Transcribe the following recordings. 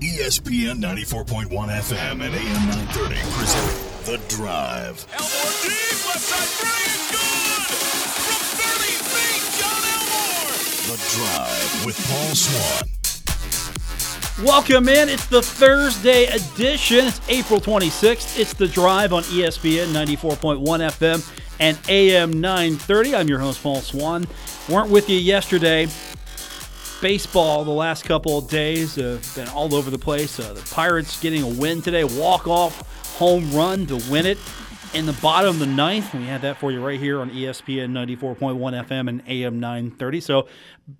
ESPN 94.1 FM and AM 930 present The Drive. Elmore deep, left side three, good! From 30 feet, John Elmore! The Drive with Paul Swann. Welcome in. It's the Thursday edition. It's April 26th. It's The Drive on ESPN 94.1 FM and AM 930. I'm your host, Paul Swann. Weren't with you yesterday. Baseball the last couple of days have been all over the place. Uh, the Pirates getting a win today, walk off home run to win it in the bottom of the ninth. We had that for you right here on ESPN 94.1 FM and AM 930. So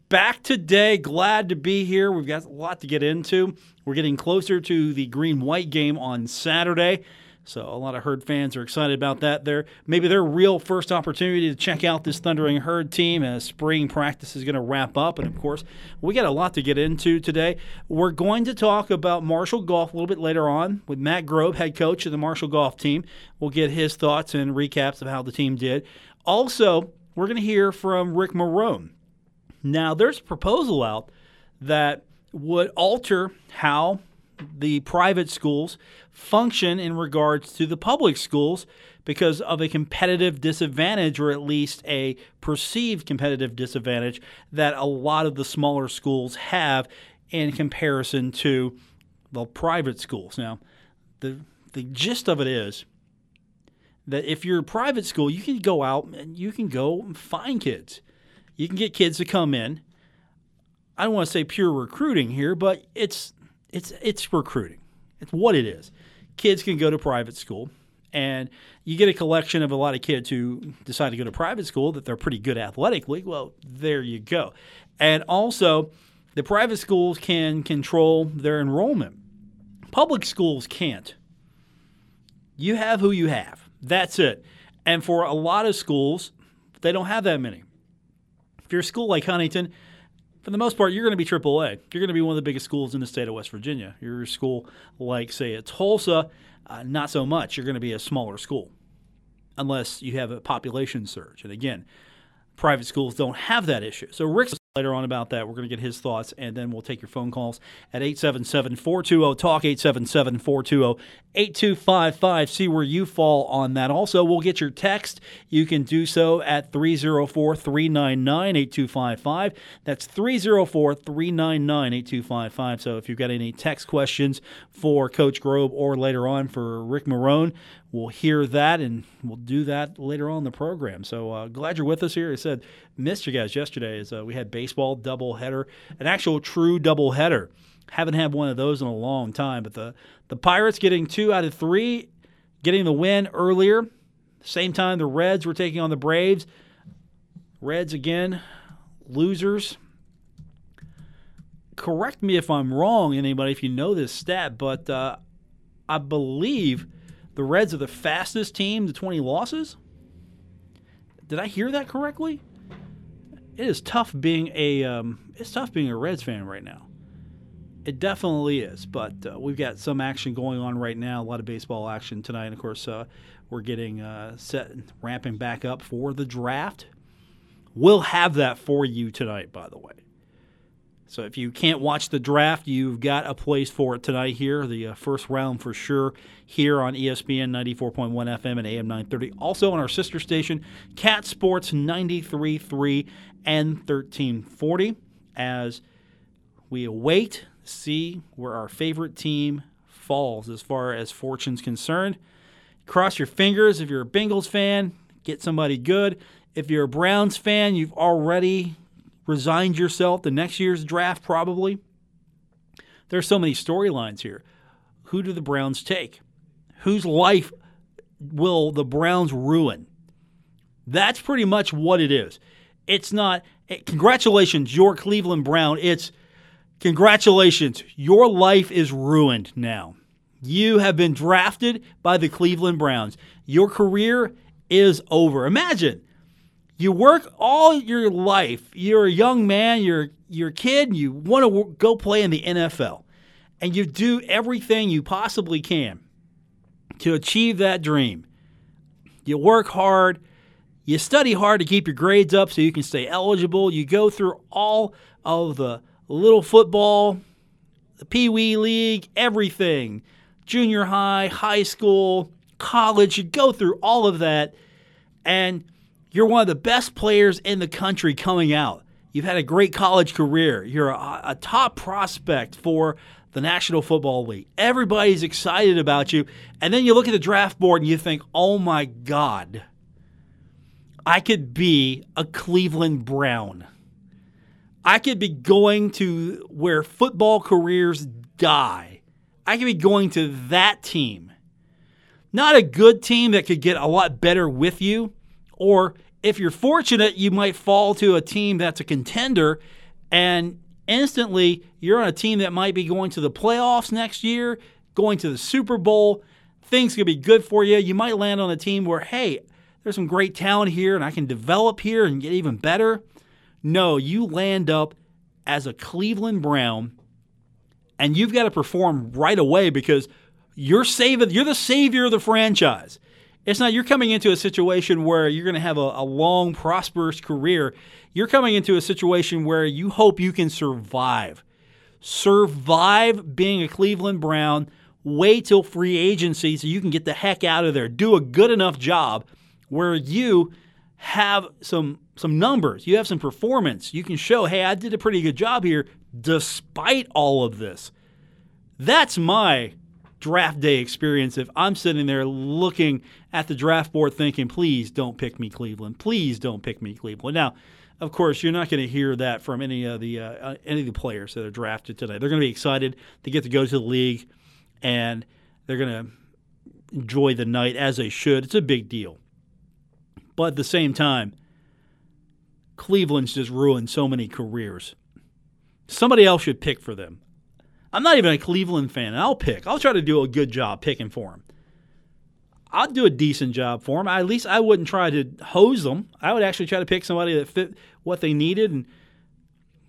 back today. Glad to be here. We've got a lot to get into. We're getting closer to the green white game on Saturday. So a lot of Herd fans are excited about that. They're maybe their real first opportunity to check out this Thundering Herd team as spring practice is going to wrap up. And of course, we got a lot to get into today. We're going to talk about Marshall Golf a little bit later on with Matt Grobe, head coach of the Marshall Golf team. We'll get his thoughts and recaps of how the team did. Also, we're going to hear from Ric Morrone. Now, there's a proposal out that would alter how the private schools function in regards to the public schools because of a competitive disadvantage, or at least a perceived competitive disadvantage, that a lot of the smaller schools have in comparison to the private schools. Now, the, the gist of it is that if you're a private school, you can go out and you can go find kids. You can get kids to come in. I don't want to say pure recruiting here, but it's it's it's recruiting. It's what it is. Kids can go to private school, and you get a collection of a lot of kids who decide to go to private school that they're pretty good athletically. Well, there you go. And also, the private schools can control their enrollment. Public schools can't. You have who you have. That's it. And for a lot of schools, they don't have that many. If you're a school like Huntington, for the most part, you're going to be AAA. You're going to be one of the biggest schools in the state of West Virginia. You're school like, say, at Tolsia, uh, not so much. You're going to be a smaller school unless you have a population surge. And again, private schools don't have that issue. So Ric's later on about that. We're going to get his thoughts, and then we'll take your phone calls at 877-420-TALK, 877-420-8255. See where you fall on that. Also, we'll get your text. You can do so at 304-399-8255. That's 304-399-8255. So if you've got any text questions for Coach Grobe or later on for Ric Morrone, we'll hear that and we'll do that later on in the program. So uh, glad you're with us here. I said missed you guys yesterday. As uh, we had baseball double header, an actual true double header. Haven't had one of those in a long time. But the the Pirates getting two out of three, getting the win earlier. Same time the Reds were taking on the Braves. Reds again, losers. Correct me if I'm wrong, anybody, if you know this stat, but uh, I believe the Reds are the fastest team to 20 losses. Did I hear that correctly? It is tough being a um, it's tough being a Reds fan right now. It definitely is, but uh, we've got some action going on right now. A lot of baseball action tonight, and of course, uh, we're getting uh, set, ramping back up for the draft. We'll have that for you tonight, by the way. So if you can't watch the draft, you've got a place for it tonight here. The uh, first round for sure here on ESPN 94.1 FM and AM 930. Also on our sister station, Cat Sports 93.3 and 1340 as we await see where our favorite team falls as far as fortune's concerned. Cross your fingers if you're a Bengals fan, get somebody good. If you're a Browns fan, you've already resigned yourself to next year's draft, probably. There's so many storylines here. Who do the Browns take? Whose life will the Browns ruin? That's pretty much what it is. It's not, eh, congratulations, you're Cleveland Brown. It's, congratulations, your life is ruined now. You have been drafted by the Cleveland Browns. Your career is over. Imagine you work all your life. You're a young man, you're you're a kid, you want to go play in the NFL. And you do everything you possibly can to achieve that dream. You work hard, you study hard to keep your grades up so you can stay eligible. You go through all of the little football the Pee Wee League, everything, junior high, high school, college. You go through all of that, and you're one of the best players in the country coming out. You've had a great college career. You're a, a top prospect for the National Football League. Everybody's excited about you. And then you look at the draft board and you think, oh my God, I could be a Cleveland Brown. I could be going to where football careers die. I could be going to that team. Not a good team that could get a lot better with you, or if you're fortunate, you might fall to a team that's a contender and instantly you're on a team that might be going to the playoffs next year, going to the Super Bowl. Things could be good for you. You might land on a team where, hey, there's some great talent here and I can develop here and get even better. No, you land up as a Cleveland Brown and you've got to perform right away because you're saving, you're the savior of the franchise. It's not you're coming into a situation where you're going to have a, a, long, prosperous career. You're coming into a situation where you hope you can survive. Survive being a Cleveland Brown. Wait till free agency so you can get the heck out of there. Do a good enough job where you have some some numbers, you have some performance. You can show, hey, I did a pretty good job here despite all of this. That's my draft day experience if I'm sitting there looking at the draft board thinking, please don't pick me, Cleveland. Please don't pick me, Cleveland. Now, of course, you're not going to hear that from any of the uh, uh, any of the players that are drafted today. They're going to be excited to get to go to the league, and they're going to enjoy the night as they should. It's a big deal, but at the same time, Cleveland's just ruined so many careers. Somebody else should pick for them. I'm not even a Cleveland fan, and I'll pick. I'll try to do a good job picking for him. I'll do a decent job for them. At least I wouldn't try to hose them. I would actually try to pick somebody that fit what they needed, and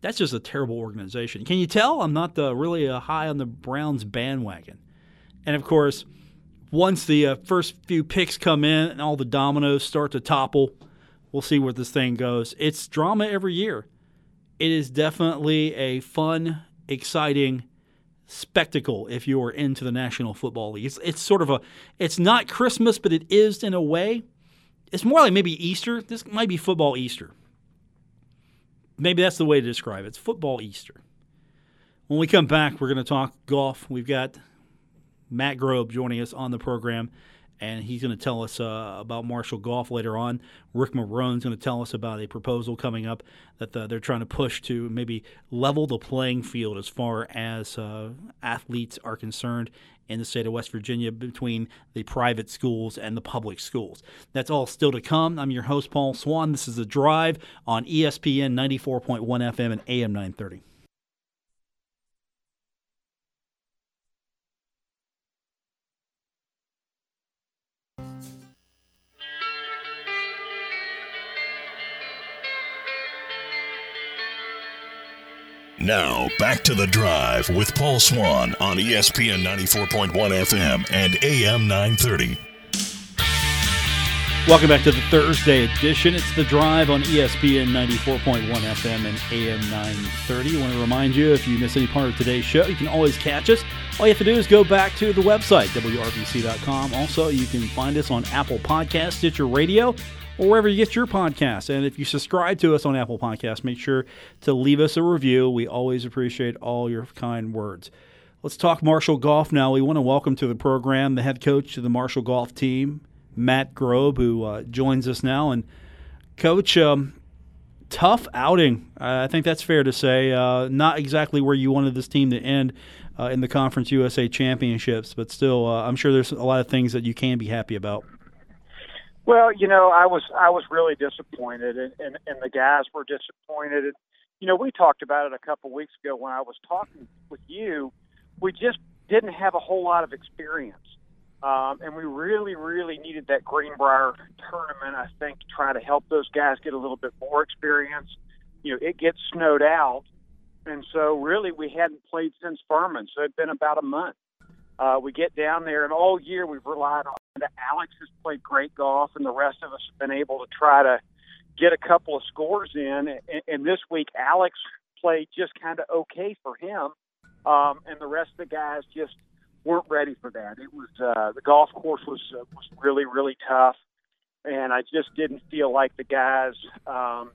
that's just a terrible organization. Can you tell I'm not the, really high on the Browns bandwagon? And of course, once the uh, first few picks come in and all the dominoes start to topple, we'll see where this thing goes. It's drama every year. It is definitely a fun, exciting spectacle if you are into the National Football League. It's, it's sort of a, it's not Christmas, but it is in a way. It's more like maybe Easter. This might be football Easter. Maybe that's the way to describe it. It's football Easter. When we come back, we're going to talk golf. We've got Matt Grobe joining us on the program and he's going to tell us uh, about Marshall Golf later on. Ric Morrone's going to tell us about a proposal coming up that uh, they're trying to push to maybe level the playing field as far as uh, athletes are concerned in the state of West Virginia between the private schools and the public schools. That's all still to come. I'm your host, Paul Swann. This is The Drive on ESPN 94.1 FM and AM 930. Now, back to the drive with Paul Swann on ESPN 94.1 FM and AM 930. Welcome back to the Thursday edition. It's the drive on ESPN 94.1 FM and AM 930. I want to remind you if you miss any part of today's show, you can always catch us. All you have to do is go back to the website, WRVC.com. Also, you can find us on Apple Podcasts, Stitcher Radio, or wherever you get your podcasts. And if you subscribe to us on Apple Podcasts, make sure to leave us a review. We always appreciate all your kind words. Let's talk Marshall Golf now. We want to welcome to the program the head coach of the Marshall Golf team, Matt Grobe, who uh, joins us now. And, Coach, um, tough outing. Uh, I think that's fair to say. Uh, not exactly where you wanted this team to end uh, in the Conference USA Championships, but still, uh, I'm sure there's a lot of things that you can be happy about. Well, you know, I was I was really disappointed, and, and and the guys were disappointed. And you know, we talked about it a couple weeks ago when I was talking with you. We just didn't have a whole lot of experience, um, and we really, really needed that Greenbrier tournament. I think to try to help those guys get a little bit more experience. You know, it gets snowed out, and so really we hadn't played since Furman, so it'd been about a month. Uh, we get down there, and all year we've relied on that. Alex has played great golf, and the rest of us have been able to try to get a couple of scores in. And, and this week, Alex played just kind of okay for him. um, and the rest of the guys just weren't ready for that. It was uh, the golf course was uh, was really really tough, and I just didn't feel like the guys um,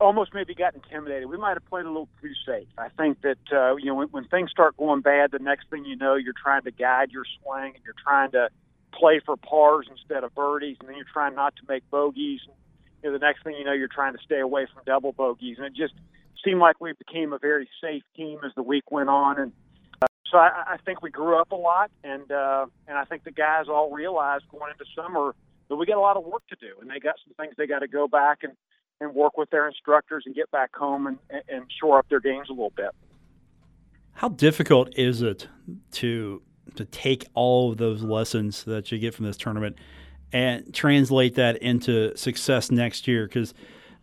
almost maybe got intimidated. We might have played a little too safe. I think that uh, you know when, when things start going bad, the next thing you know, you're trying to guide your swing and you're trying to play for pars instead of birdies, and then you're trying not to make bogeys. You know, the next thing you know, you're trying to stay away from double bogeys, and it just seemed like we became a very safe team as the week went on. And uh, so I, I think we grew up a lot, and uh, and I think the guys all realized going into summer that we got a lot of work to do, and they got some things they got to go back and and work with their instructors and get back home and, and shore up their games a little bit. How difficult is it to to take all of those lessons that you get from this tournament and translate that into success next year? Because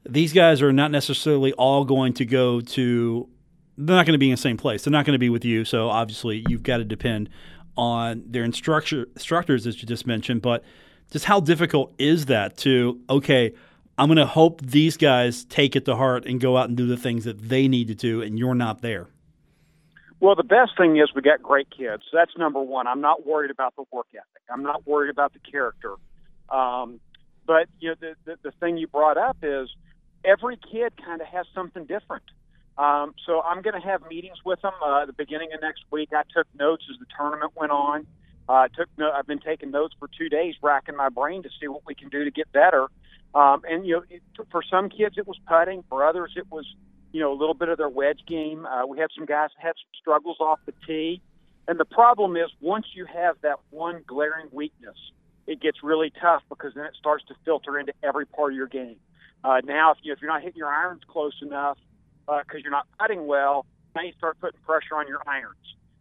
these guys are not necessarily all going to go to they're not going to be in the same place. They're not going to be with you. So obviously you've got to depend on their instructor, instructors, as you just mentioned. But just how difficult is that to, okay, I'm going to hope these guys take it to heart and go out and do the things that they need to do, and you're not there. Well, the best thing is we got great kids. That's number one. I'm not worried about the work ethic. I'm not worried about the character. Um, but you know, the, the the thing you brought up is every kid kind of has something different. Um, so I'm going to have meetings with them uh, the beginning of next week. I took notes as the tournament went on. Uh, took no, I've been taking notes for two days, racking my brain to see what we can do to get better. Um, and you know, it, for some kids it was putting. For others it was, you know, a little bit of their wedge game. Uh, we had some guys that had some struggles off the tee. And the problem is once you have that one glaring weakness, it gets really tough because then it starts to filter into every part of your game. Uh, now, if, you, if you're not hitting your irons close enough because uh, you're not putting well, now you start putting pressure on your irons.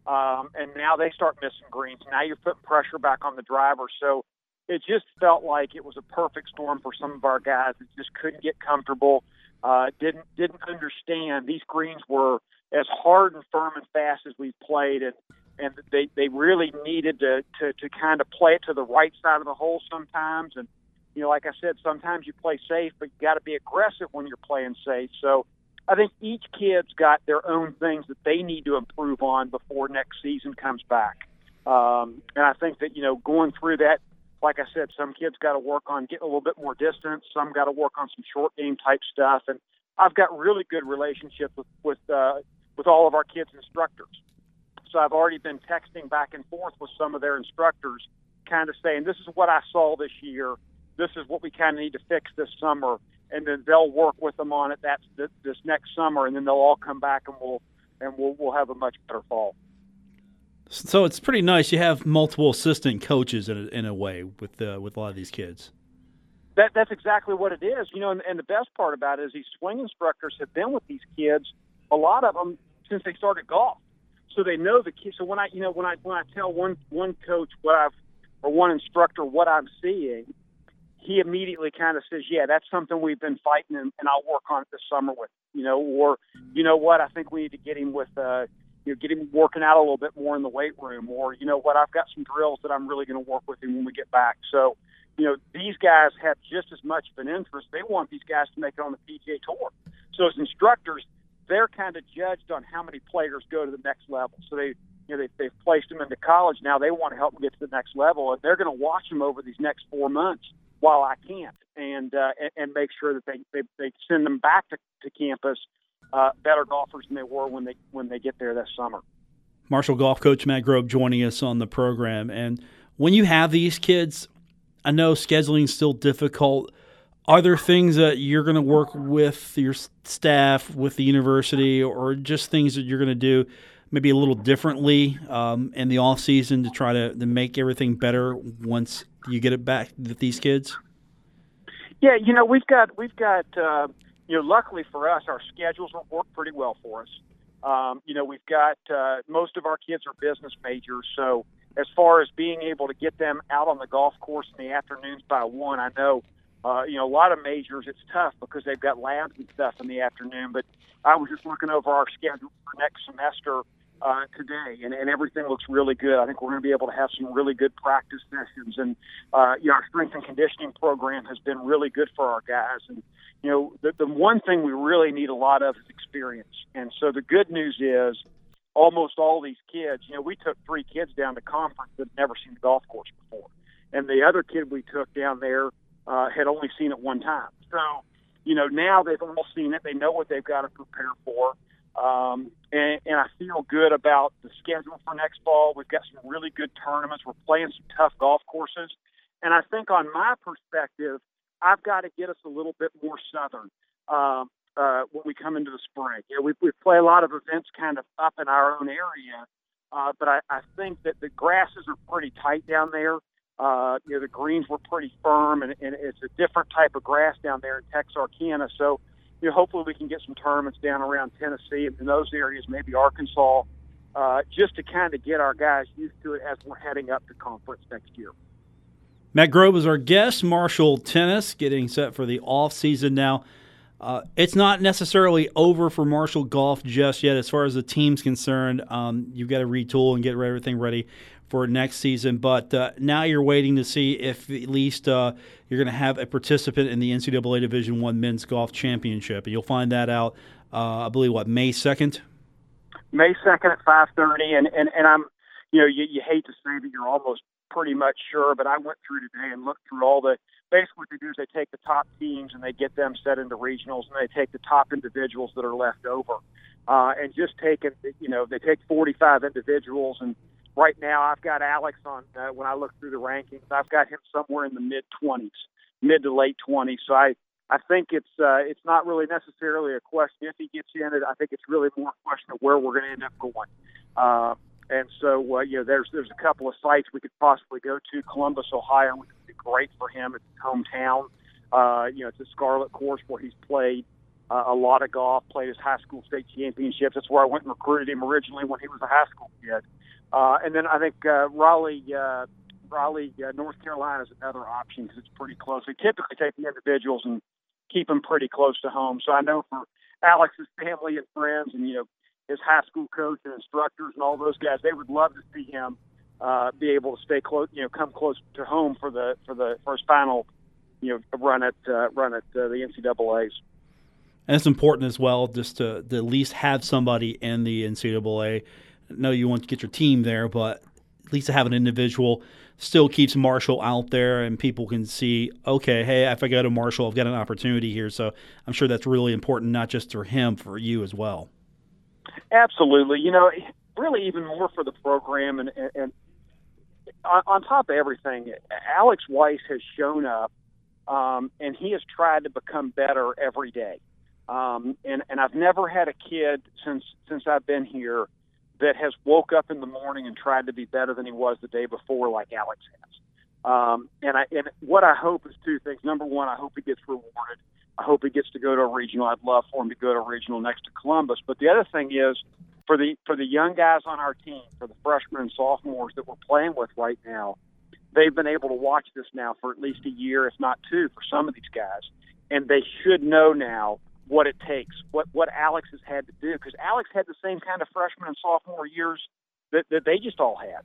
Um, and now they start missing greens. Now you're putting pressure back on the driver. So it just felt like it was a perfect storm for some of our guys that just couldn't get comfortable, uh, didn't didn't understand these greens were as hard and firm and fast as we've played, and and they they really needed to to to kind of play it to the right side of the hole sometimes, and you know, like I said, sometimes you play safe, but you got to be aggressive when you're playing safe. So. I think each kid's got their own things that they need to improve on before next season comes back. Um, and I think that, you know, going through that like I said, some kids got to work on getting a little bit more distance. Some got to work on some short game type stuff. And I've got really good relationships with with uh, with all of our kids' instructors. So I've already been texting back and forth with some of their instructors, kind of saying, "This is what I saw this year. This is what we kind of need to fix this summer." And then they'll work with them on it. That's this next summer, and then they'll all come back and we'll and we'll we'll have a much better fall. So it's pretty nice. You have multiple assistant coaches in a, in a way with uh, with a lot of these kids. That that's exactly what it is. You know, and, and the best part about it is these swing instructors have been with these kids, a lot of them since they started golf, so they know the kids. So when I you know when I when I tell one one coach what I've or one instructor what I'm seeing, he immediately kind of says, "Yeah, that's something we've been fighting, and, and I'll work on it this summer with you know." Or you know what, I think we need to get him with. Uh, you know, get him working out a little bit more in the weight room, or you know what, I've got some drills that I'm really going to work with him when we get back. So, you know, these guys have just as much of an interest. They want these guys to make it on the PGA Tour. So, as instructors, they're kind of judged on how many players go to the next level. So they, you know, they, they've placed them into college. Now they want to help them get to the next level, and they're going to watch them over these next four months while I can't, and uh, and, and make sure that they, they they send them back to, to campus uh, better golfers than they were when they when they get there this summer. Marshall golf coach Matt Grobe joining us on the program, and when you have these kids, I know scheduling is still difficult. Are there things that you're going to work with your staff, with the university, or just things that you're going to do maybe a little differently um, in the off season to try to, to make everything better once you get it back with these kids? Yeah, you know we've got we've got uh, you know, luckily for us, our schedules work pretty well for us. Um, you know, we've got uh, most of our kids are business majors, so as far as being able to get them out on the golf course in the afternoons by one, I know, uh, you know, a lot of majors it's tough because they've got labs and stuff in the afternoon. But I was just looking over our schedule for next semester uh, today, and, and everything looks really good. I think we're going to be able to have some really good practice sessions, and uh, you know, our strength and conditioning program has been really good for our guys. And you know, the, the one thing we really need a lot of is experience. And so the good news is almost all these kids, you know, we took three kids down to conference that had never seen the golf course before, and the other kid we took down there uh, had only seen it one time. So, you know, now they've all seen it. They know what they've got to prepare for. Um, and, and I feel good about the schedule for next fall. We've got some really good tournaments. We're playing some tough golf courses. And I think, on my perspective, I've got to get us a little bit more southern um, uh, when we come into the spring. You know, we, we play a lot of events kind of up in our own area, uh, but I, I think that the grasses are pretty tight down there. Uh, you know, the greens were pretty firm, and, and it's a different type of grass down there in Texarkana. So, you know, hopefully we can get some tournaments down around Tennessee and in those areas, maybe Arkansas, uh, just to kind of get our guys used to it as we're heading up to conference next year. Matt Grobe is our guest. Marshall Tennis getting set for the off season now. Uh, it's not necessarily over for Marshall Golf just yet, as far as the team's concerned. Um, you've got to retool and get everything ready for next season. But uh, now you're waiting to see if at least uh, you're going to have a participant in the NCAA Division One Men's Golf Championship, and you'll find that out. Uh, I believe what May second. May second at five thirty, and and and I'm, you know, you, you hate to say that you're almost pretty much sure, but I went through today and looked through all the. Basically, what they do is they take the top teams and they get them set into regionals, and they take the top individuals that are left over, uh, and just take it. You know, they take 45 individuals, and right now I've got Alex on. Uh, when I look through the rankings, I've got him somewhere in the mid 20s, mid to late 20s. So I. I think it's uh, it's not really necessarily a question if he gets in it. I think it's really more a question of where we're going to end up going. Uh, and so, uh, you know, there's there's a couple of sites we could possibly go to. Columbus, Ohio, would be great for him. It's his hometown. Uh, you know, it's a Scarlet course where he's played uh, a lot of golf, played his high school state championships. That's where I went and recruited him originally when he was a high school kid. Uh, and then I think uh, Raleigh, uh, Raleigh, uh, North Carolina is another option because it's pretty close. We typically take the individuals and keep them pretty close to home. So I know for Alex's family and friends, and you know, his high school coach and instructors and all those guys, they would love to see him uh, be able to stay close, you know, come close to home for the for the first final, you know, run at uh, run at uh, the NCAA's. And it's important as well just to, to at least have somebody in the NCAA. No, you want to get your team there, but at least to have an individual still keeps Marshall out there and people can see, okay, hey, if I go to Marshall, I've got an opportunity here. So I'm sure that's really important, not just for him, for you as well. Absolutely. You know, really even more for the program and, and, and on, on top of everything, Alex Weiss has shown up um, and he has tried to become better every day. Um, and, and I've never had a kid since since I've been here that has woke up in the morning and tried to be better than he was the day before, like Alex has. Um, and I and what I hope is two things. Number one, I hope he gets rewarded I hope he gets to go to a regional. I'd love for him to go to a regional next to Columbus. But the other thing is, for the for the young guys on our team, for the freshmen and sophomores that we're playing with right now, they've been able to watch this now for at least a year, if not two, for some of these guys, and they should know now what it takes, what what Alex has had to do, because Alex had the same kind of freshman and sophomore years that, that they just all had,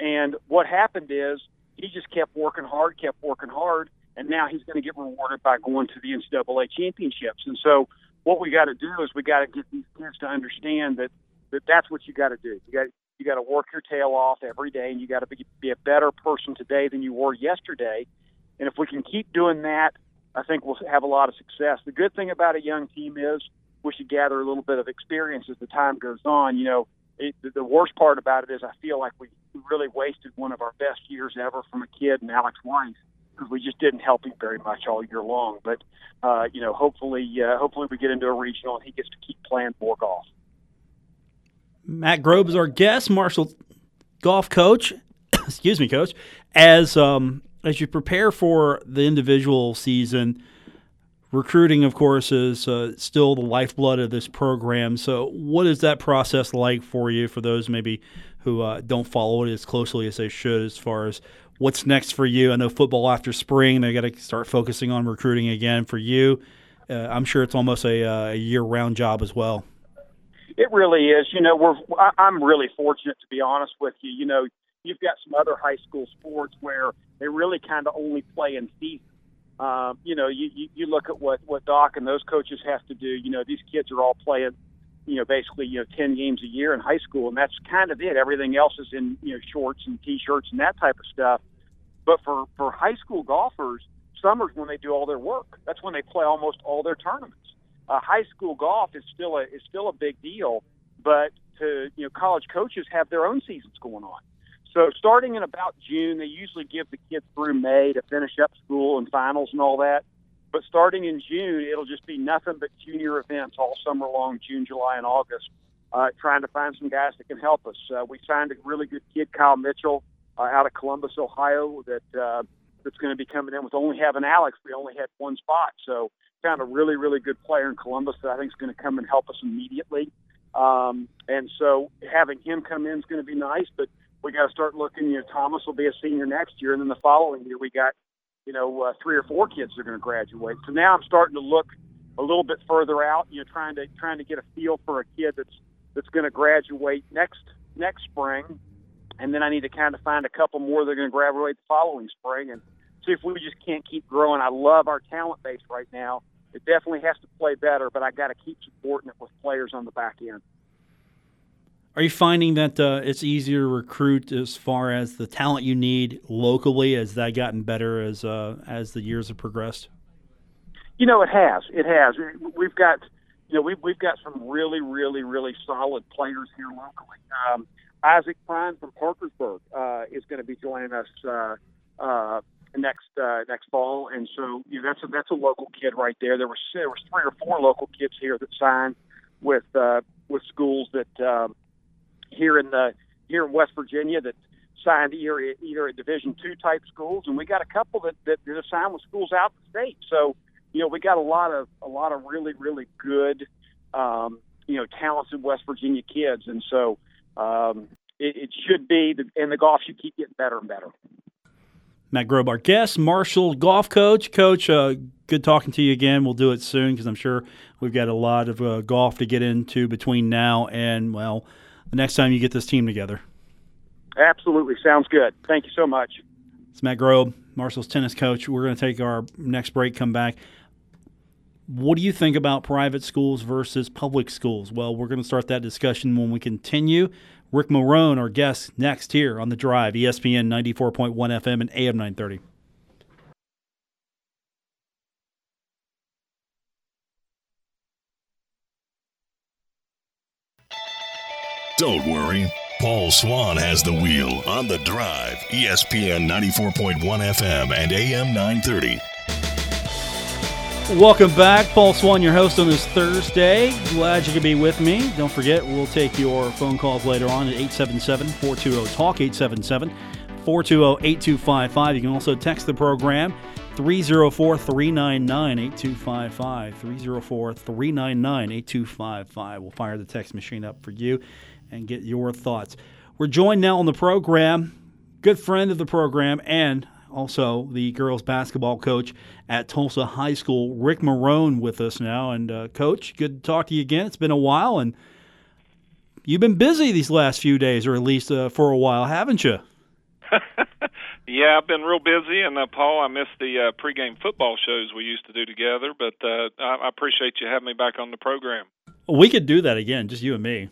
and what happened is he just kept working hard, kept working hard, and now he's going to get rewarded by going to the NCAA championships. And so, what we got to do is we got to get these kids to understand that that that's what you got to do. You got you got to work your tail off every day, and you got to be, be a better person today than you were yesterday. And if we can keep doing that, I think we'll have a lot of success. The good thing about a young team is we should gather a little bit of experience as the time goes on. You know, it, the worst part about it is I feel like we really wasted one of our best years ever from a kid and Alex Weiss because we just didn't help him very much all year long. But uh, you know, hopefully, uh, hopefully we get into a regional and he gets to keep playing more golf. Matt Grobe is our guest, Marshall golf coach. Excuse me, coach. As um, as you prepare for the individual season, recruiting, of course, is uh, still the lifeblood of this program. So, what is that process like for you? For those maybe who uh, don't follow it as closely as they should, as far as what's next for you? I know football after spring, they got to start focusing on recruiting again for you. Uh, I'm sure it's almost a, uh, a year-round job as well. It really is. You know, we're I'm really fortunate to be honest with you. You know, you've got some other high school sports where they really kind of only play in season. Um, you know, you, you you look at what what Doc and those coaches have to do. You know, these kids are all playing you know, basically, you know, 10 games a year in high school, and that's kind of it. Everything else is in, you know, shorts and t-shirts and that type of stuff. But for, for high school golfers, summer's when they do all their work. That's when they play almost all their tournaments. Uh, high school golf is still a, is still a big deal, but to, you know, college coaches have their own seasons going on. So starting in about June, they usually give the kids through May to finish up school and finals and all that. But starting in June, it'll just be nothing but junior events all summer long, June, July, and August, uh, trying to find some guys that can help us. Uh, we signed a really good kid, Kyle Mitchell, uh, out of Columbus, Ohio, that uh, that's going to be coming in with only having Alex. We only had one spot, so found a really, really good player in Columbus that I think is going to come and help us immediately. Um, and so having him come in is going to be nice, but we got to start looking. You know, Thomas will be a senior next year, and then the following year we got you know, uh, three or four kids that are going to graduate. So now I'm starting to look a little bit further out. You know, trying to trying to get a feel for a kid that's that's going to graduate next next spring, and then I need to kind of find a couple more that are going to graduate the following spring, and see if we just can't keep growing. I love our talent base right now. It definitely has to play better, but I got to keep supporting it with players on the back end. Are you finding that uh, it's easier to recruit as far as the talent you need locally? Has that gotten better as uh, as the years have progressed? You know, it has. It has. We've got, you know, we've we've got some really, really, really solid players here locally. Um, Isaac Prime from Parkersburg uh, is going to be joining us uh, uh, next uh, next fall, and so you know, that's a that's a local kid right there. There was there was three or four local kids here that signed with uh, with schools that. Um, here in the here in West Virginia that signed either either at Division two type schools, and we got a couple that that are signed with schools out the state. So you know we got a lot of a lot of really really good um, you know talented West Virginia kids, and so um, it, it should be and the golf should keep getting better and better. Matt Grobe, our guest, Marshall golf coach. Coach, uh, good talking to you again. We'll do it soon because I'm sure we've got a lot of uh, golf to get into between now and well the next time you get this team together. Absolutely. Sounds good. Thank you so much. It's Matt Grobe, Marshall's tennis coach. We're going to take our next break, come back. What do you think about private schools versus public schools? Well, we're going to start that discussion when we continue. Ric Morrone, our guest, next here on The Drive, ESPN 94.1 FM and AM 930. Don't worry. Paul Swann has the wheel on the drive. ESPN 94.1 FM and AM 930. Welcome back. Paul Swann, your host on this Thursday. Glad you could be with me. Don't forget, we'll take your phone calls later on at 877 420 TALK, 877 420 8255. You can also text the program 304 399 8255. 304 399 8255. We'll fire the text machine up for you and get your thoughts. We're joined now on the program, good friend of the program, and also the girls basketball coach at Tolsia High School, Ric Morrone, with us now. And uh, coach, good to talk to you again. It's been a while, and you've been busy these last few days, or at least uh, for a while, haven't you? yeah, I've been real busy, and uh, Paul, I missed the uh, pregame football shows we used to do together, but uh, I, I appreciate you having me back on the program. We could do that again, just you and me.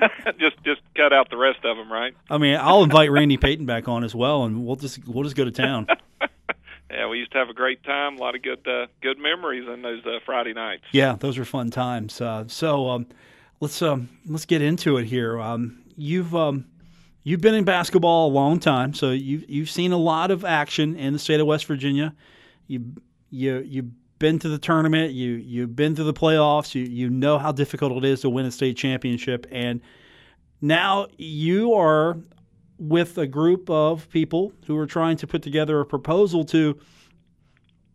just just cut out the rest of them, right? I mean, I'll invite Randy Payton back on as well, and we'll just we'll just go to town. yeah, we used to have a great time. A lot of good uh, good memories on those uh, Friday nights. Yeah, those were fun times. Uh, so um, let's um, let's get into it here. Um, you've um, you've been in basketball a long time, so you've you've seen a lot of action in the state of West Virginia. You you you been to the tournament, you you've been to the playoffs, you you know how difficult it is to win a state championship, and now you are with a group of people who are trying to put together a proposal to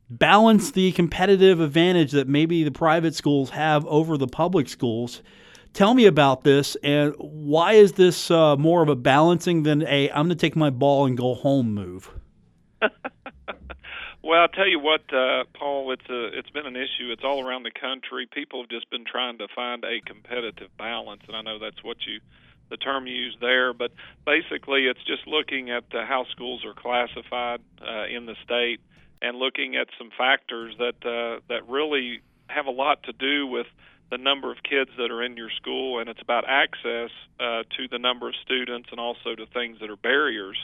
balance the competitive advantage that maybe the private schools have over the public schools. Tell me about this and why is this uh, more of a balancing than a I'm going to take my ball and go home move? Well, I'll tell you what, uh, Paul. It's a it's been an issue. It's all around the country. People have just been trying to find a competitive balance, and I know that's what you the term used there. But basically, it's just looking at uh, how schools are classified uh, in the state and looking at some factors that uh, that really have a lot to do with the number of kids that are in your school, and it's about access uh, to the number of students and also to things that are barriers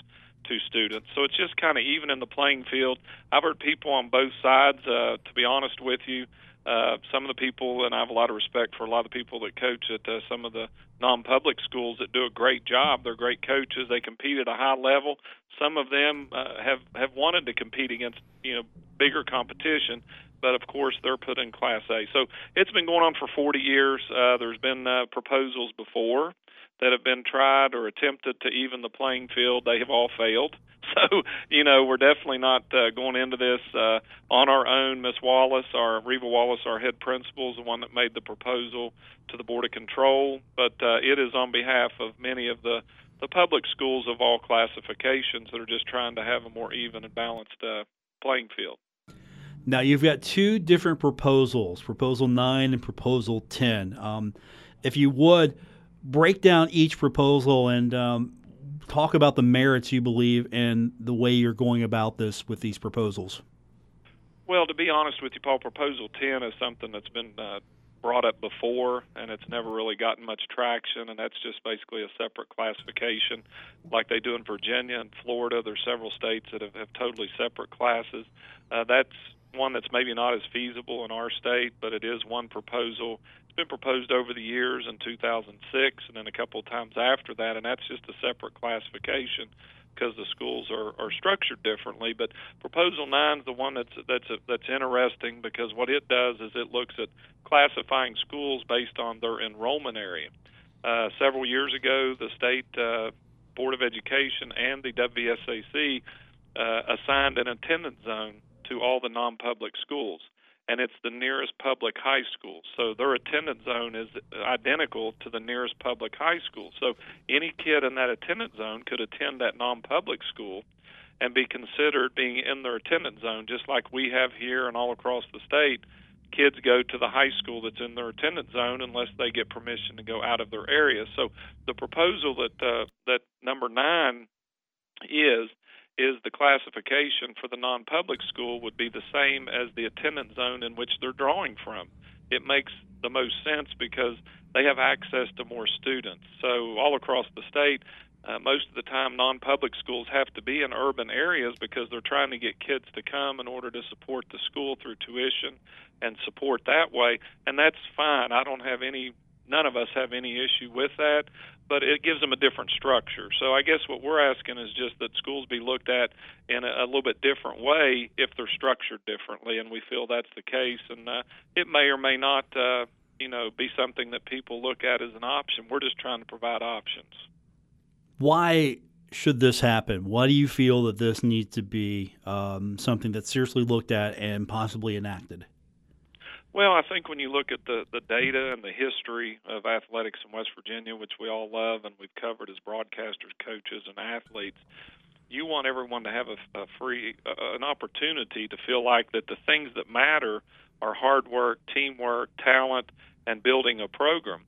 to students. So it's just kind of even in the playing field. I've heard people on both sides. Uh, to be honest with you, uh, some of the people, and I have a lot of respect for a lot of the people that coach at uh, some of the non-public schools that do a great job. They're great coaches. They compete at a high level. Some of them uh, have have wanted to compete against you know bigger competition, but of course they're put in Class A. So it's been going on for 40 years. Uh, there's been uh, proposals before that have been tried or attempted to even the playing field. They have all failed. So, you know, we're definitely not uh, going into this uh, on our own. Miss Wallace, our Reva Wallace, our head principal, is the one that made the proposal to the Board of Control, but uh, it is on behalf of many of the the public schools of all classifications that are just trying to have a more even and balanced uh, playing field. Now you've got two different proposals, Proposal Nine and Proposal Ten. Um, if you would break down each proposal and um, talk about the merits you believe and the way you're going about this with these proposals. Well, to be honest with you, Paul, Proposal 10 is something that's been uh, brought up before, and it's never really gotten much traction, and that's just basically a separate classification like they do in Virginia and Florida. There's several states that have, have totally separate classes. Uh, that's one that's maybe not as feasible in our state, but it is one proposal been proposed over the years in 2006 and then a couple of times after that, and that's just a separate classification because the schools are, are structured differently. But Proposal Nine is the one that's that's a, that's interesting because what it does is it looks at classifying schools based on their enrollment area. Uh, several years ago, the state uh, Board of Education and the WSAC uh, assigned an attendance zone to all the non-public schools and it's the nearest public high school. So their attendance zone is identical to the nearest public high school. So any kid in that attendance zone could attend that non public school and be considered being in their attendance zone, just like we have here and all across the state. Kids go to the high school that's in their attendance zone unless they get permission to go out of their area. So the proposal that uh, that number nine is is the classification for the non-public school would be the same as the attendance zone in which they're drawing from. It makes the most sense because they have access to more students. So all across the state, uh, most of the time, non-public schools have to be in urban areas because they're trying to get kids to come in order to support the school through tuition and support that way, and that's fine. I don't have any none of us have any issue with that, but it gives them a different structure. So I guess what we're asking is just that schools be looked at in a, a little bit different way if they're structured differently, and we feel that's the case. And uh, it may or may not, uh, you know, be something that people look at as an option. We're just trying to provide options. Why should this happen? Why do you feel that this needs to be um, something that's seriously looked at and possibly enacted? Well, I think when you look at the the data and the history of athletics in West Virginia, which we all love and we've covered as broadcasters, coaches, and athletes, you want everyone to have a, a free uh, an opportunity to feel like that the things that matter are hard work, teamwork, talent, and building a program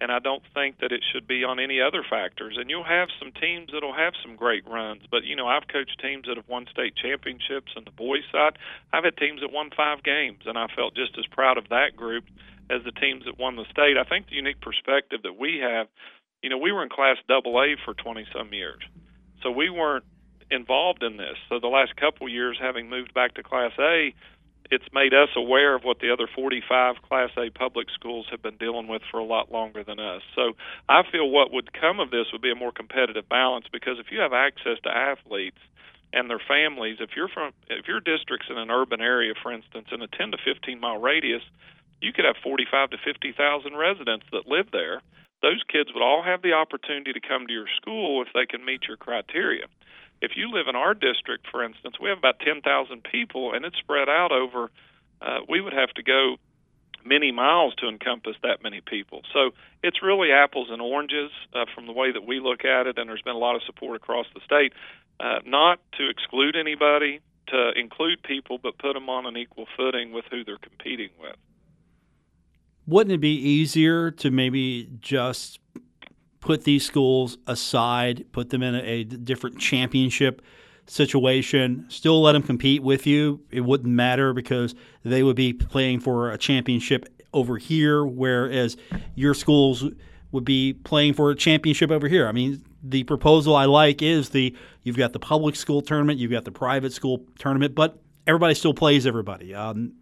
and I don't think that it should be on any other factors. And you'll have some teams that'll have some great runs, but you know I've coached teams that have won state championships on the boys' side. I've had teams that won five games, and I felt just as proud of that group as the teams that won the state. I think the unique perspective that we have, you know, we were in Class Double A for 20 some years, so we weren't involved in this. So the last couple years, having moved back to Class A it's made us aware of what the other 45 Class A public schools have been dealing with for a lot longer than us. So I feel what would come of this would be a more competitive balance because if you have access to athletes and their families, if you're from if your district's in an urban area, for instance, in a 10 to 15 mile radius, you could have 45 to 50,000 residents that live there. Those kids would all have the opportunity to come to your school if they can meet your criteria if you live in our district, for instance, we have about 10,000 people, and it's spread out over. Uh, we would have to go many miles to encompass that many people. So it's really apples and oranges uh, from the way that we look at it, and there's been a lot of support across the state, uh, not to exclude anybody, to include people, but put them on an equal footing with who they're competing with. Wouldn't it be easier to maybe just put these schools aside, put them in a, a different championship situation, still let them compete with you. It wouldn't matter because they would be playing for a championship over here, whereas your schools would be playing for a championship over here. I mean, the proposal I like is the you've got the public school tournament, you've got the private school tournament, but everybody still plays everybody. Um,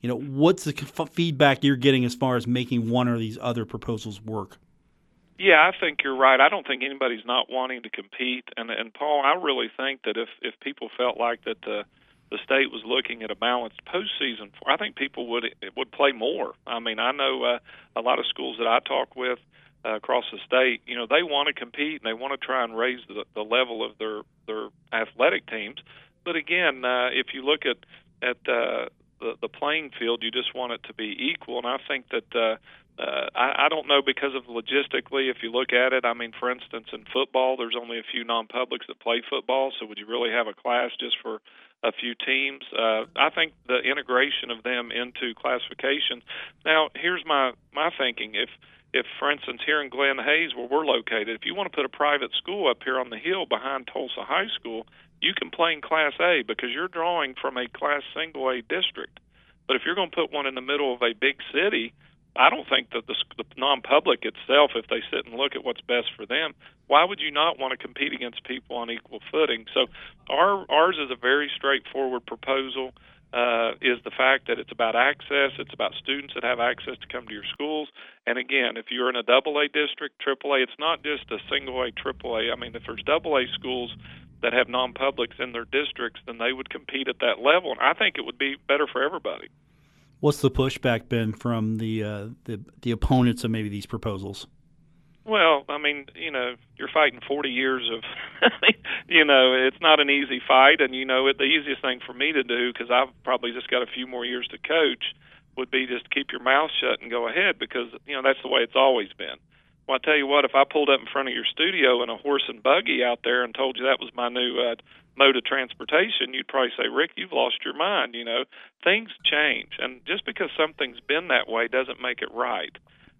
you know, what's the f- feedback you're getting as far as making one or these other proposals work? Yeah, I think you're right. I don't think anybody's not wanting to compete, and and Paul, I really think that if if people felt like that the the state was looking at a balanced postseason, I think people would would play more. I mean, I know uh, a lot of schools that I talk with uh, across the state. You know, they want to compete and they want to try and raise the, the level of their their athletic teams. But again, uh, if you look at at uh, the the playing field, you just want it to be equal. And I think that uh, uh, I, I don't know because of logistically, if you look at it, I mean, for instance, in football, there's only a few non-publics that play football. So would you really have a class just for a few teams? Uh, I think the integration of them into classification. Now, here's my my thinking: if if, for instance, here in Glenhayes, where we're located, if you want to put a private school up here on the hill behind Tolsia High School, you can play in Class A because you're drawing from a Class Single A district. But if you're going to put one in the middle of a big city, I don't think that the, the non-public itself, if they sit and look at what's best for them, why would you not want to compete against people on equal footing? So, our ours is a very straightforward proposal uh, is the fact that it's about access. It's about students that have access to come to your schools. And again, if you're in a double A district, triple A, it's not just a single A, triple A. I mean, if there's double A schools that have non-publics in their districts, then they would compete at that level. And I think it would be better for everybody. What's the pushback been from the uh, the, the opponents of maybe these proposals? Well, I mean, you know, you're fighting 40 years of, you know, it's not an easy fight, and you know, it, the easiest thing for me to do because I've probably just got a few more years to coach would be just keep your mouth shut and go ahead because you know that's the way it's always been. Well, I tell you what, if I pulled up in front of your studio in a horse and buggy out there and told you that was my new uh, mode of transportation, you'd probably say, Ric, you've lost your mind. You know, things change, and just because something's been that way doesn't make it right.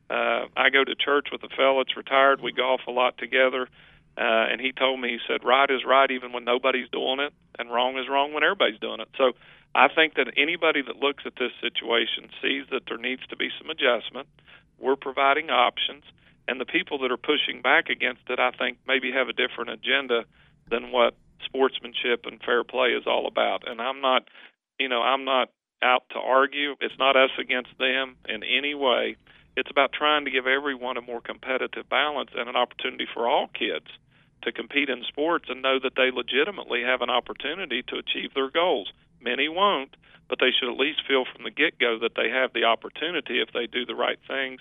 Uh, I go to church with a fellow that's retired. We golf a lot together. Uh, and he told me, he said, right is right even when nobody's doing it, and wrong is wrong when everybody's doing it. So I think that anybody that looks at this situation sees that there needs to be some adjustment. We're providing options, and the people that are pushing back against it, I think, maybe have a different agenda than what sportsmanship and fair play is all about. And I'm not, you know, I'm not out to argue. It's not us against them in any way. It's about trying to give everyone a more competitive balance and an opportunity for all kids to compete in sports and know that they legitimately have an opportunity to achieve their goals. Many won't, but they should at least feel from the get go that they have the opportunity if they do the right things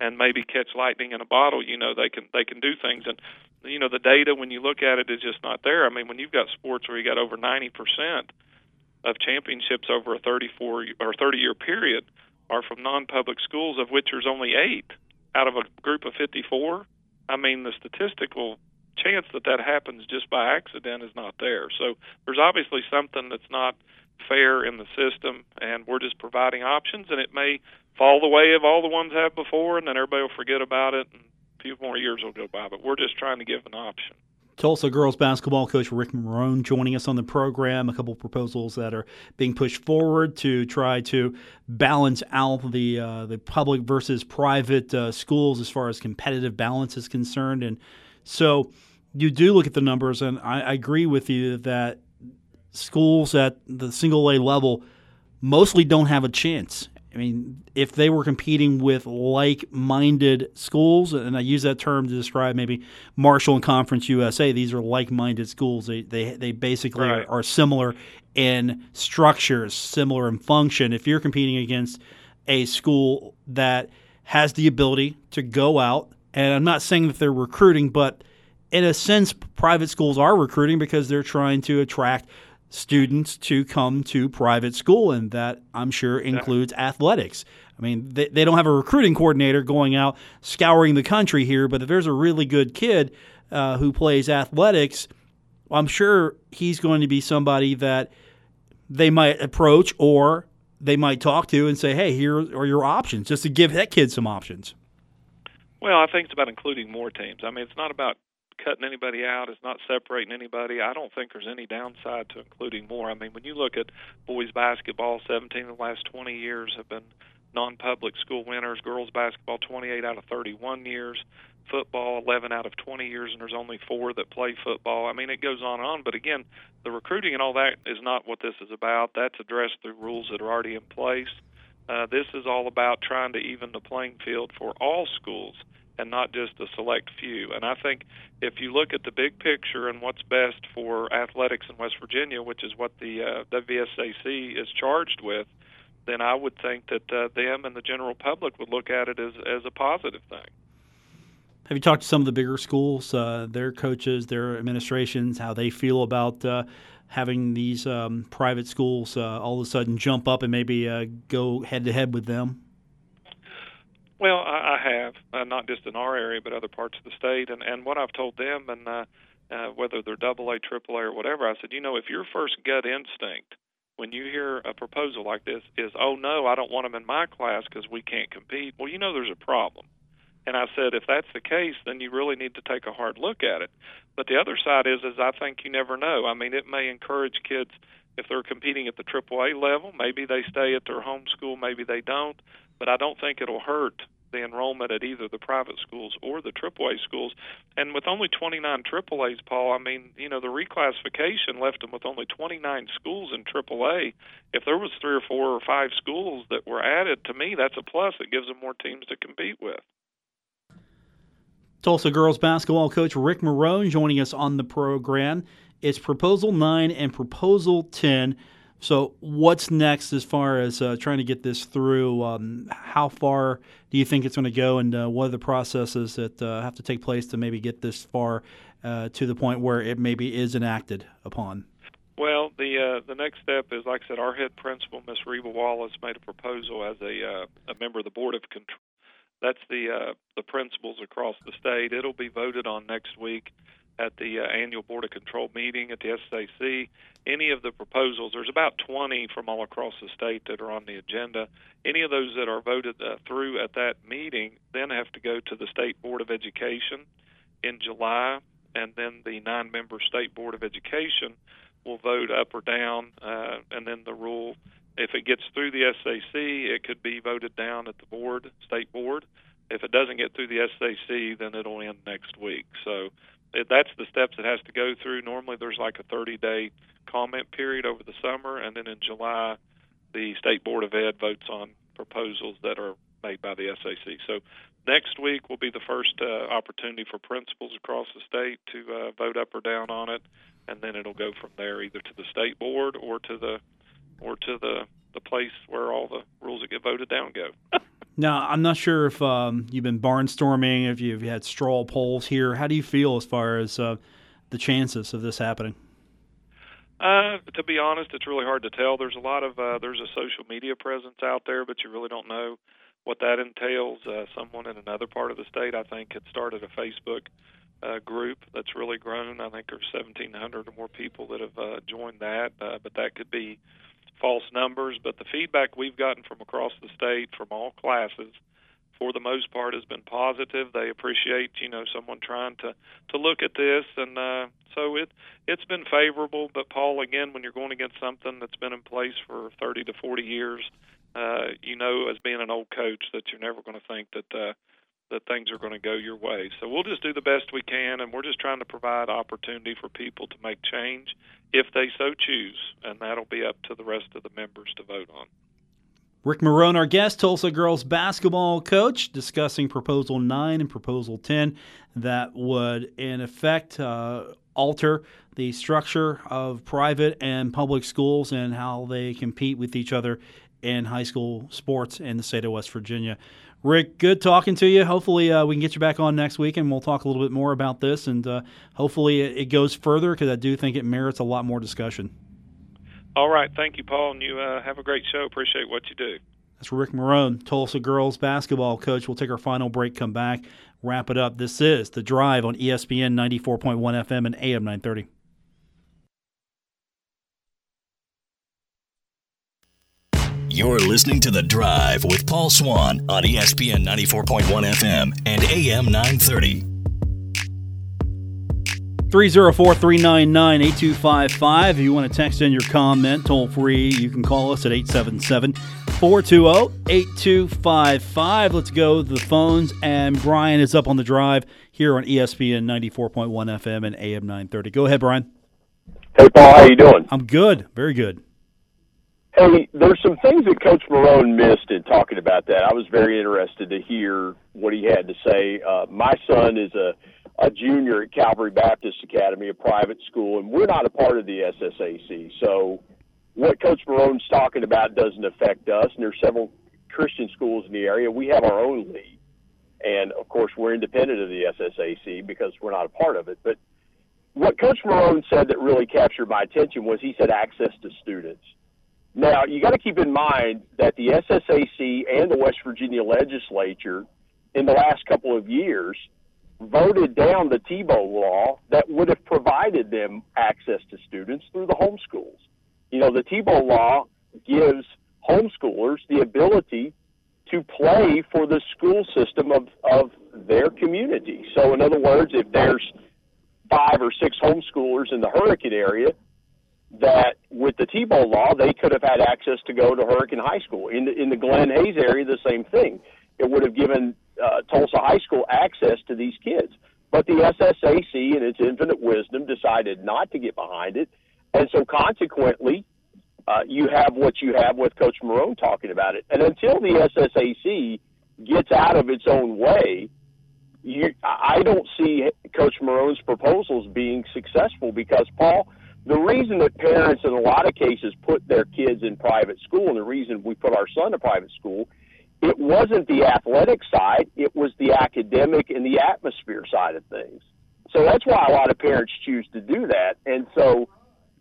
and maybe catch lightning in a bottle, you know, they can they can do things and you know, the data when you look at it is just not there. I mean, when you've got sports where you got over 90% of championships over a 34 or 30 year period, are from non-public schools, of which there's only eight out of a group of 54. I mean, the statistical chance that that happens just by accident is not there. So there's obviously something that's not fair in the system, and we're just providing options, and it may fall the way of all the ones have before, and then everybody will forget about it, and a few more years will go by. But we're just trying to give an option. Tolsia girls basketball coach Ric Morrone joining us on the program. A couple proposals that are being pushed forward to try to balance out the uh, the public versus private uh, schools as far as competitive balance is concerned. And so you do look at the numbers, and I, I agree with you that schools at the single A level mostly don't have a chance. I mean, if they were competing with like-minded schools, and I use that term to describe maybe Marshall and Conference USA, these are like-minded schools. They they they basically right. are, are, similar in structures, similar in function. If you're competing against a school that has the ability to go out, and I'm not saying that they're recruiting, but in a sense, private schools are recruiting because they're trying to attract students to come to private school, and that I'm sure includes athletics. I mean, they, they don't have a recruiting coordinator going out scouring the country here, but if there's a really good kid uh, who plays athletics, I'm sure he's going to be somebody that they might approach or they might talk to and say, hey, here are your options, just to give that kid some options. Well, I think it's about including more teams. I mean, it's not about cutting anybody out. It's not separating anybody. I don't think there's any downside to including more. I mean, when you look at boys basketball, 17 of the last 20 years have been non-public school winners. Girls basketball 28 out of 31 years, football 11 out of 20 years, and there's only four that play football. I mean, it goes on and on. But again, the recruiting and all that is not what this is about. That's addressed through rules that are already in place. Uh, this is all about trying to even the playing field for all schools and not just a select few. And I think if you look at the big picture and what's best for athletics in West Virginia, which is what the uh, WVSSAC is charged with, then I would think that uh, them and the general public would look at it as, as a positive thing. Have you talked to some of the bigger schools, uh, their coaches, their administrations, how they feel about uh, having these um, private schools uh, all of a sudden jump up and maybe uh, go head to head with them? Well, I, I have, uh, not just in our area, but other parts of the state. And, and what I've told them, and uh, uh, whether they're double A, triple A, or whatever, I said, you know, if your first gut instinct when you hear a proposal like this is, oh no, I don't want them in my class because we can't compete, well, you know there's a problem. And I said, if that's the case, then you really need to take a hard look at it. But the other side is, is I think you never know. I mean, it may encourage kids if they're competing at the AAA level, maybe they stay at their home school, maybe they don't. But I don't think it'll hurt the enrollment at either the private schools or the AAA schools. And with only 29 AAAs, Paul, I mean, you know, the reclassification left them with only 29 schools in AAA. If there was three or four or five schools that were added, to me, that's a plus. It gives them more teams to compete with. Tolsia girls basketball coach Ric Morrone joining us on the program. It's Proposal 9 and Proposal 10 so, what's next as far as uh, trying to get this through? Um, how far do you think it's going to go, and uh, what are the processes that uh, have to take place to maybe get this far uh, to the point where it maybe is enacted upon? Well, the uh, the next step is, like I said, our head principal, Miss Reba Wallace, made a proposal as a uh, a member of the board of control. That's the the principals across the state. It'll be voted on next week at the uh, annual Board of Control meeting at the SAC. Any of the proposals, there's about 20 from all across the state that are on the agenda. Any of those that are voted uh, through at that meeting then have to go to the State Board of Education in July, and then the nine member State Board of Education will vote up or down, uh, and then the rule. If it gets through the SAC, it could be voted down at the board, state board. If it doesn't get through the SAC, then it'll end next week. So that's the steps it has to go through. Normally, there's like a 30 day comment period over the summer, and then in July, the State Board of Ed votes on proposals that are made by the SAC. So next week will be the first uh, opportunity for principals across the state to uh, vote up or down on it, and then it'll go from there either to the state board or to the or to the the place where all the rules that get voted down go. Now, I'm not sure if um, you've been barnstorming, if you've had straw polls here. How do you feel as far as uh, the chances of this happening? Uh, to be honest, it's really hard to tell. There's a lot of uh, there's a social media presence out there, but you really don't know what that entails. Uh, someone in another part of the state, I think, had started a Facebook uh, group that's really grown. I think there's 1,700 or more people that have uh, joined that, uh, but that could be false numbers, but the feedback we've gotten from across the state from all classes for the most part has been positive. They appreciate, you know, someone trying to to look at this and uh so it it's been favorable, but Paul again when you're going against something that's been in place for 30 to 40 years, uh you know as being an old coach that you're never going to think that uh that things are going to go your way. So we'll just do the best we can, and we're just trying to provide opportunity for people to make change if they so choose, and that'll be up to the rest of the members to vote on. Ric Morrone, our guest, Tolsia girls basketball coach, discussing Proposal 9 and Proposal 10 that would, in effect, uh, alter the structure of private and public schools and how they compete with each other in high school sports in the state of West Virginia. Ric, good talking to you. Hopefully, uh, we can get you back on next week and we'll talk a little bit more about this. And uh, hopefully, it, it, goes further because I do think it merits a lot more discussion. All right. Thank you, Paul. And you uh, have a great show. Appreciate what you do. That's Ric Morrone, Tolsia girls basketball coach. We'll take our final break, come back, wrap it up. This is The Drive on ESPN 94.1 FM and AM 930. You're listening to The Drive with Paul Swann on ESPN 94.1 FM and AM 930. 304 399 8255. If you want to text in your comment toll free, you can call us at 877 420 8255. Let's go to the phones. And Brian is up on the drive here on ESPN 94.1 FM and AM 930. Go ahead, Brian. Hey, Paul, how you doing? I'm good. Very good. Hey, there's some things that Coach Morrone missed in talking about that. I was very interested to hear what he had to say. Uh, my son is a a junior at Calvary Baptist Academy, a private school, and we're not a part of the SSAC. So what Coach Morrone's talking about doesn't affect us, and there's several Christian schools in the area. We have our own league. And of course, we're independent of the SSAC because we're not a part of it. But what Coach Morrone said that really captured my attention was he said access to students. Now, you got to keep in mind that the SSAC and the West Virginia legislature in the last couple of years – voted down the Tebow law that would have provided them access to students through the homeschools. You know, the Tebow law gives homeschoolers the ability to play for the school system of, of their community. So, in other words, if there's five or six homeschoolers in the Hurricane area, that with the Tebow law, they could have had access to go to Hurricane High School. In the, in the Glenhayes area, the same thing. It would have given uh, Tolsia High School access to these kids. But the SSAC, in its infinite wisdom, decided not to get behind it. And so consequently, uh, you have what you have with Coach Morrone talking about it. And until the SSAC gets out of its own way, you, I don't see Coach Morrone's proposals being successful because, Paul, the reason that parents in a lot of cases put their kids in private school and the reason we put our son in private school it wasn't the athletic side, it was the academic and the atmosphere side of things. So that's why a lot of parents choose to do that. And so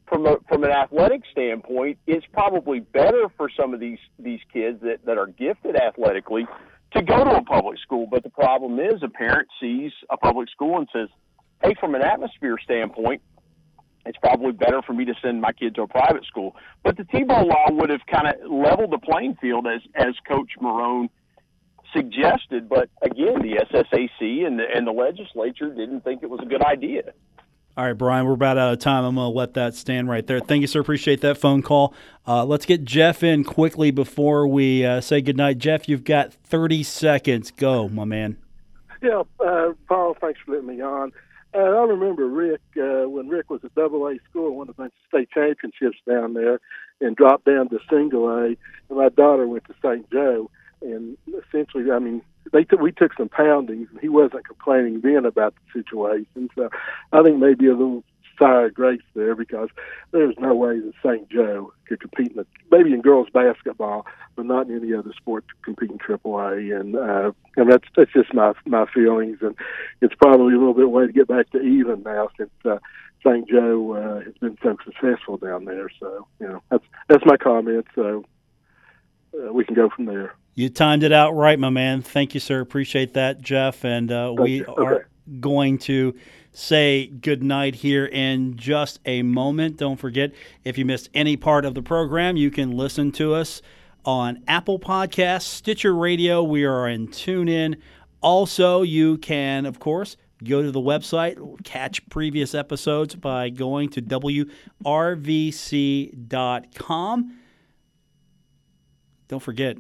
from a, from an athletic standpoint, it's probably better for some of these these kids that, that are gifted athletically to go to a public school. But the problem is a parent sees a public school and says, Hey, from an atmosphere standpoint, it's probably better for me to send my kid to a private school. But the Tebow law would have kind of leveled the playing field as as Coach Morrone suggested. But again, the SSAC and the and the legislature didn't think it was a good idea. All right, Brian, we're about out of time. I'm going to let that stand right there. Thank you, sir. Appreciate that phone call. Uh, let's get Jeff in quickly before we uh, say goodnight. Jeff, you've got 30 seconds. Go, my man. Yeah, uh, Paul, thanks for letting me on. Uh, I remember Ric uh, when Ric was at Double A school, won a bunch of state championships down there, and dropped down to Single A. And my daughter went to St. Joe, and essentially, I mean, they took we took some poundings, and he wasn't complaining then about the situation. So I think maybe a little of grace there because there's no way that St. Joe could compete in the, maybe in girls basketball, but not in any other sport to compete in AAA. And uh, and that's that's just my my feelings. And it's probably a little bit way to get back to even now since uh, St. Joe uh, has been so successful down there. So you know that's that's my comment. So uh, we can go from there. You timed it out right, my man. Thank you, sir. Appreciate that, Jeff. And uh, we okay. are going to say goodnight here in just a moment. Don't forget, if you missed any part of the program, you can listen to us on Apple Podcasts, Stitcher Radio. We are in TuneIn. Also, you can, of course, go to the website, catch previous episodes by going to WRVC.com. Don't forget,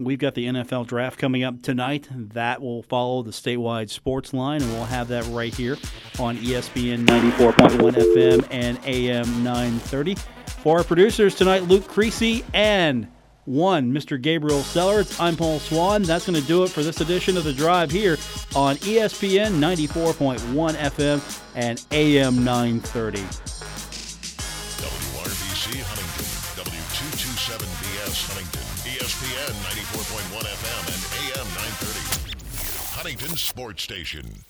We've got the NFL draft coming up tonight. That will follow the statewide sports line, and we'll have that right here on ESPN 94.1 FM and AM 930. For our producers tonight, Luke Creasy and one, Mr. Gabriel Sellards. I'm Paul Swann. That's going to do it for this edition of The Drive here on ESPN 94.1 FM and AM 930. WRVC Huntington, W227BS Huntington. ESPN 94.1 FM and AM 930. Huntington Sports Station.